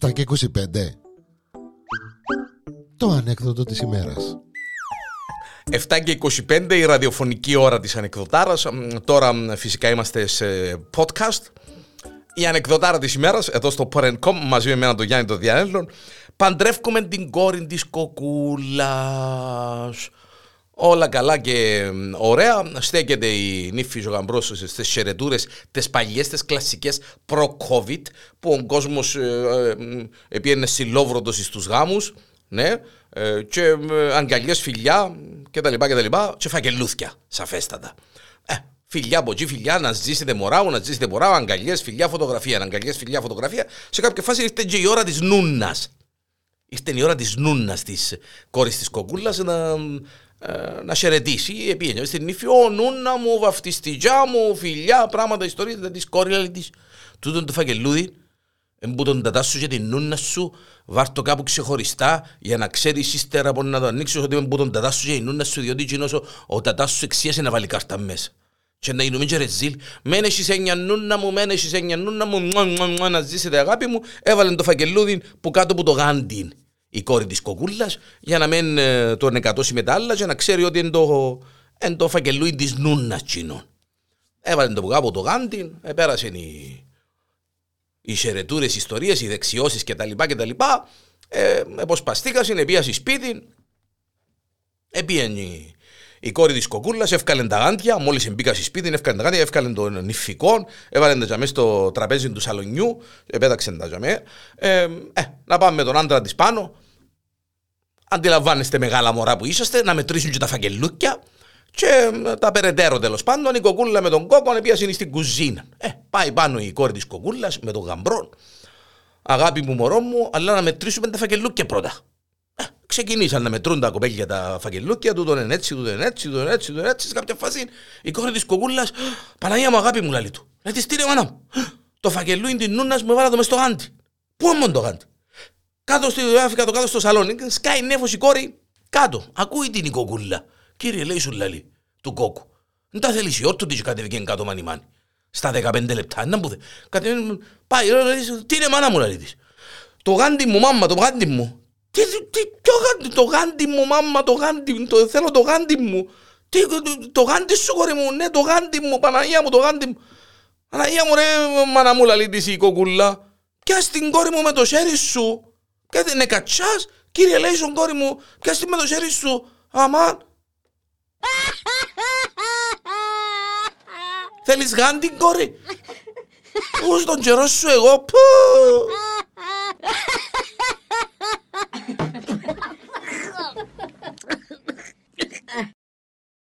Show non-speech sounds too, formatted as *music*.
7 και 25 Το ανέκδοτο της ημέρας. 7 και 25 η ραδιοφωνική ώρα της ανεκδοτάρας. Τώρα φυσικά είμαστε σε podcast. Η ανεκδοτάρα της ημέρας εδώ στο Porencom μαζί με εμένα τον Γιάννη τον Διανέλλον Παντρεύκουμε την κόρη της κοκούλας Όλα καλά και ωραία. Στέκεται η νύφη ο γαμπρό στις χαιρετούρες, τις παλιές, τις κλασικές προ-COVID, που ο κόσμος ε, ε, πήγαινε συλλόβροντο στου γάμους. Ναι, ε, και ε, αγκαλιές, φιλιά κτλ. Και, και φακελούθια, σαφέστατα. Ε, φιλιά από εκεί, φιλιά, να ζήσετε μωρά μου, να ζήσετε μωρά μου, αγκαλιές, φιλιά, φωτογραφία, αγκαλιές, φιλιά, φωτογραφία. Σε κάποια φάση ήρθε και η ώρα της νούνας. Ήρθε η ώρα της νούνας της κόρης της κοκούλα να ε, να χαιρετήσει. Επήγαινε στην νύφη, ο νούνα μου, βαφτιστικιά μου, φιλιά, πράγματα, ιστορία, δεν τη κόρη, της. Τούτον το φακελούδι, που τον τατάσου για την νούνα σου, βάρ' το κάπου ξεχωριστά για να ξέρεις ύστερα από να το ανοίξεις ότι που τον τατάσου για την νούνα σου, διότι κοινός ο, ο τατάσου εξίασε να βάλει κάρτα μέσα. Και να γίνουμε και ρεζίλ, μένε εσύ έννοια νούνα μου, μένε εσύ έννοια νούνα μου, να ζήσετε αγάπη μου, έβαλε το φακελούδι που κάτω από το γάντιν η κόρη της κοκούλας για να μην ε, τον εκατώσει με τα άλλα και να ξέρει ότι είναι το, είναι το φακελούι της νούνας τσινών. Έβαλε το κάπου το γάντι, επέρασε οι, οι χαιρετούρες, οι ιστορίες, οι δεξιώσεις κτλ. κτλ. Ε, εποσπαστήκασαν, επίασε σπίτι, επίανε η, η κόρη της κοκούλας, έφκαλε τα γάντια. Μόλις μπήκα στη σπίτι, έφκαλε τα γάντια, έφκαλε τον νηφικό, έβαλε τα τζαμές στο τραπέζι του σαλονιού, επέταξε τα τζαμέ. Ε, ε, να πάμε με τον άντρα της πάνω, αντιλαμβάνεστε μεγάλα μωρά που είσαστε, να μετρήσουν και τα φαγγελούκια και τα περαιτέρω τέλος πάντων. Η κοκούλα με τον κόκο είναι στην κουζίνα. Ε, πάει πάνω η κόρη της κοκούλας με τον γαμπρό. Αγάπη μου, μωρό μου, αλλά να μετρήσουμε τα φαγγελούκια πρώτα. Ε, ξεκινήσαν να μετρούν τα κοπέλια τα φαγγελούκια, του τον έτσι, του τον έτσι, του τον έτσι, του τον έτσι. Σε κάποια φάση η κόρη της κοκούλας, Παναγία μου, αγάπη μου, λαλή του. Λέει της στήρε μάνα μου. Το φαγγελούι την νούνας μου έβαλα το μες στο γάντι. Πού είναι το γάντι; Κάτω στο άφηκα το κάτω στο σαλόνι. Σκάει νέφος η κόρη. Κάτω. Ακούει την η κοκούλα. Κύριε, λέει σου λαλή του κόκκου. Δεν τα θέλεις η όρτου τη κατεβήκε κάτω μανιμάνι. Στα 15 λεπτά. Να που Κατεβαίνει. Πάει. Τι είναι μάνα μου λαλή της. Το γάντι μου, μάμα, το γάντι μου. Τι, τι, ποιο γάντι, το γάντι μου, μάμα, το γάντι το, θέλω το γάντι μου. Τι, το, το γάντι σου, κόρη μου, ναι, το γάντι μου, Παναγία μου, το γάντι μου. Παναγία μου, ρε, μάνα μου, λαλή της η κοκούλα. Πιάσ' την κόρη μου με το χέρι σου. Κάτι είναι κατσάς, κύριε Λέισον κόρη μου, πιάστη με το χέρι σου, αμάν. *laughs* Θέλεις γάντι κόρη; Πού στον καιρό σου εγώ, πού; *laughs*